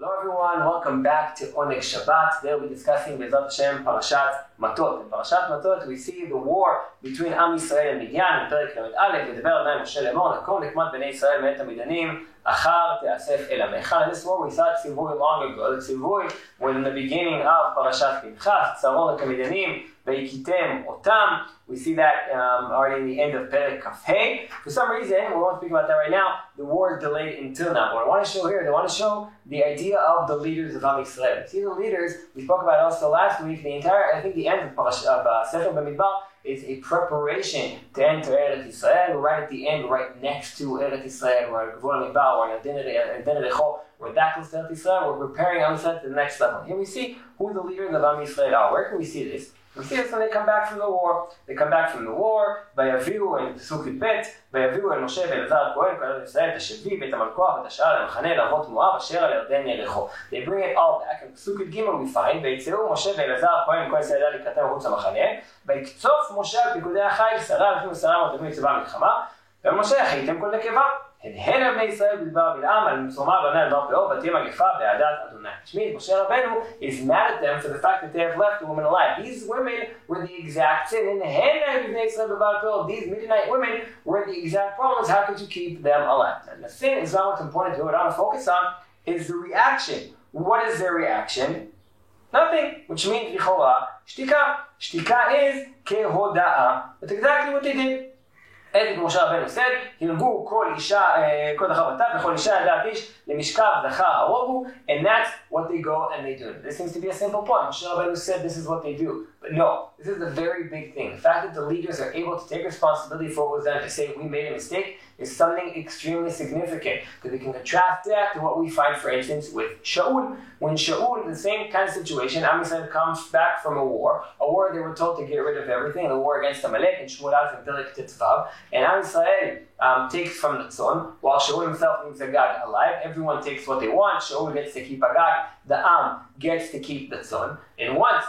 ¿no? Hello everyone, welcome back to Oneg Shabbat. Today we'll be discussing Bezat Hashem Parashat Matot. In Parashat Matot we see the war between Am Yisrael and Midian, in פרק ל"א, ודבר אדוני משה לאמור, נקום נקמת בני ישראל מאת המדיינים, אחר תאסף אל עמך. In this war we saw ציווי long ago, the ציווי was in the beginning of פרשת פנחס, צרור את המדיינים, והכיתם אותם. We see that um, already in the end of Perek Kaf Hey. For some reason, we won't speak about that right now, the war is delayed until now. What I want to show here, I want to show the idea of the leaders of Am Yisrael. See the leaders, we spoke about also last week, the entire, I think the end of, of uh, Sefer Bamidbar is a preparation to enter Eretz Yisrael. Right at the end, right next to Eretz Yisrael, we're at Gvul Midbar, we're at Din Recho, we're that close to Eretz Yisrael, we're preparing Am Yisrael to the next level. Here we see who the leaders of Am Yisrael are. Where can we see this? We see when they come back from the war. They come back from the war, ויביאו פסוק י"ב, ויביאו אל משה ואלעזר הכהן, ארץ ישראל, את השבי ואת המלכוח ואת השאר למחנה לאבות מואב אשר על ירדן ירחו. They bring it all back, פסוק י"ג we find, ויצאו משה ואלעזר הכהן, כל ישראל לקראתם מחוץ למחנה, ויקצוף משה על פיקודי החיל, שרה לפי שרה מותבים צבא מלחמה, ומשה חייתם כל נקבה. הן הן בני ישראל בדבר בלעם, על מצורמה בנה דבר פאור, ותהיה מגפה בעדת אדוני. תשמעי, משה רבנו is mad at them for the fact that they have left the woman alive. These women were the exact sin, and הן הן בני ישראל בדבר פאור. These Midianite women were the exact problems. How could you keep them alive? And the sin is not what's important to what I want to focus on is the reaction. What is their reaction? Nothing, which means לכאורה, שתיקה. שתיקה is כהודאה. That's exactly what they did. איך כמו משה רבנו said, הרגו כל אישה, כל זכר וטף וכל אישה ידעת איש למשכב זכר הרוגו, and that's what they go and they do. This seems to be a simple point. Moshe Rabbeinu said this is what they do. But no, this is a very big thing. The fact that the leaders are able to take responsibility for what was done, to say we made a mistake, is something extremely significant. Because we can contrast that to what we find, for instance, with Shaul. When Shaul, the same kind of situation, Am Yisrael comes back from a war, a war they were told to get rid of everything, the war against Amalek, and Shmuel out from Perek Tetzvav, and Am Yisrael um, takes from the tzon, while Shaul himself leaves Agag alive. Everyone takes what they want. Shaul gets to keep Agag. The Am gets to keep the tzon. And once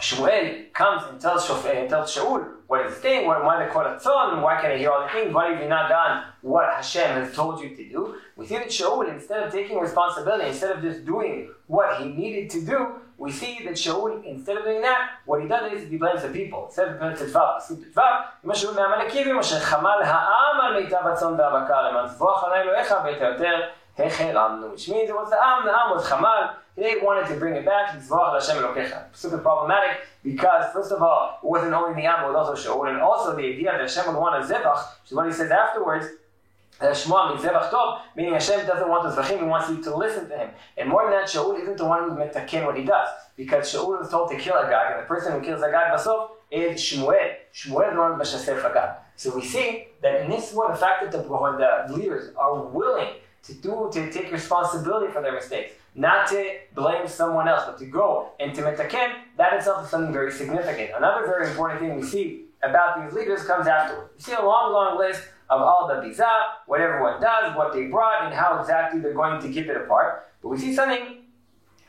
Shmuel comes and tells, Shof, uh, tells Shaul what is the thing, why, why they call it tzon, why can I hear all the things, why have you not done what Hashem has told you to do? We see that Shaul, instead of taking responsibility, instead of just doing what he needed to do, we see that Shaul, instead of doing that, what he does is he blames the people. Instead of בפרק ט"ו, פסוק ט"ו, כמו שאול מהמלאקים, אשר חמל העם על מיטב הצאן והבקר, למען צבוח עלי אלוהיך ואת היותר which means it was the Am, the Am was Haman. They wanted to bring it back, Yitzvah Hashem Elokecha. Super problematic because, first of all, it wasn't only the Am, it was also Shaul, and also the idea that Hashem would want a Zebach, which is what he says afterwards, Shmuel means Zevach Tov, meaning Hashem doesn't want those Zvachim, He wants you to listen to Him. And more than that, Shaul isn't the one who's meant to kill what he does, because Shaul was told to kill Agag, and the person who kills Agag Basov is Shmuel. Shmuel is the one who So we see that in this one, the fact that the, the leaders are willing to do, to take responsibility for their mistakes, not to blame someone else, but to go and to metaken, that itself is something very significant. Another very important thing we see about these leaders comes afterward. You see a long, long list of all the bizah, what everyone does, what they brought, and how exactly they're going to keep it apart. But we see something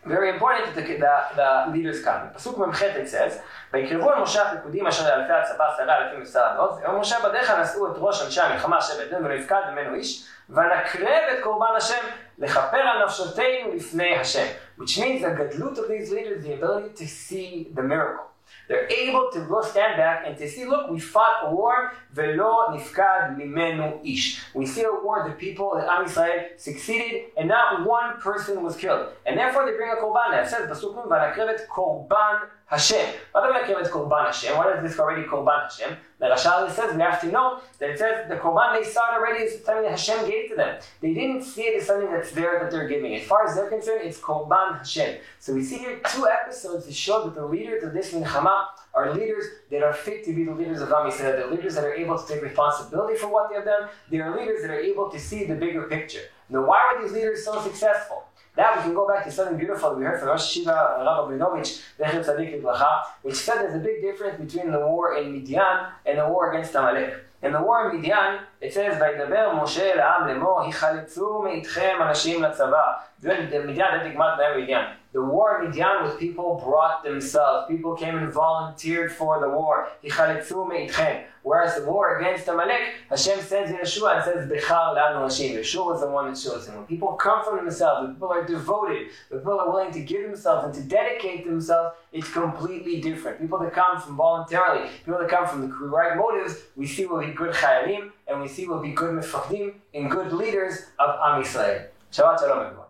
very important that the, the, the leaders come. פסוק מ"ח it says, ויקרבו אל משה הפקודים אשר לאלפי הצבא שרה לפי מבשר הדעות, ומשה בדרך נשאו את ראש אנשי המלחמה אשר בידינו ולא יפקד ממנו איש, ונקרב את קורבן השם, לכפר על נפשותינו לפני השם. Which means the גדלות of these leaders, the ability to see the miracle. They're able to go stand back and to see, look, we fought a war, velo nifkad mimenu ish. We see a war, the people, the Am Yisrael succeeded, and not one person was killed. And therefore they bring a korban. It says, Pasukim, Vanakrevet korban Hashem. Why do Korban Hashem? Why does this already Korban Hashem? The Rashal says, we have to know that it says the korban they saw it already is something that Hashem gave to them. They didn't see it as something that's there that they're giving. As far as they're concerned, it's korban Hashem. So we see here two episodes to show that the leaders of this Milchama are leaders that are fit to be the leaders of Am Yisrael. They're leaders that are able to take responsibility for what they have done. They are leaders that are able to see the bigger picture. Now, why are these leaders so successful? Now we can go back to something beautiful that we heard from Rosh Shiva Rabbi Binovich, which said there's a big difference between the war in Midian and the war against Amalek. In the war in Midian, it says, וידבר משה אל העם לאמור, היחלצו מאיתכם אנשים לצבא. Midian, זה דוגמת Midian. The war in Midian was people brought themselves. People came and volunteered for the war. היחלצו מאיתכם. Whereas the war against Amalek, Hashem sends Yeshua and says, Bechar lanu Hashem. Yeshua was the one that shows him. When people come from themselves, when people are devoted, when people are willing to give themselves and to dedicate themselves, it's completely different. People that come from voluntarily, people that come from the right motives, we see will be good chayalim, and we see we'll be good mefachdim and good leaders of Am Yisrael. Shabbat shalom, everyone.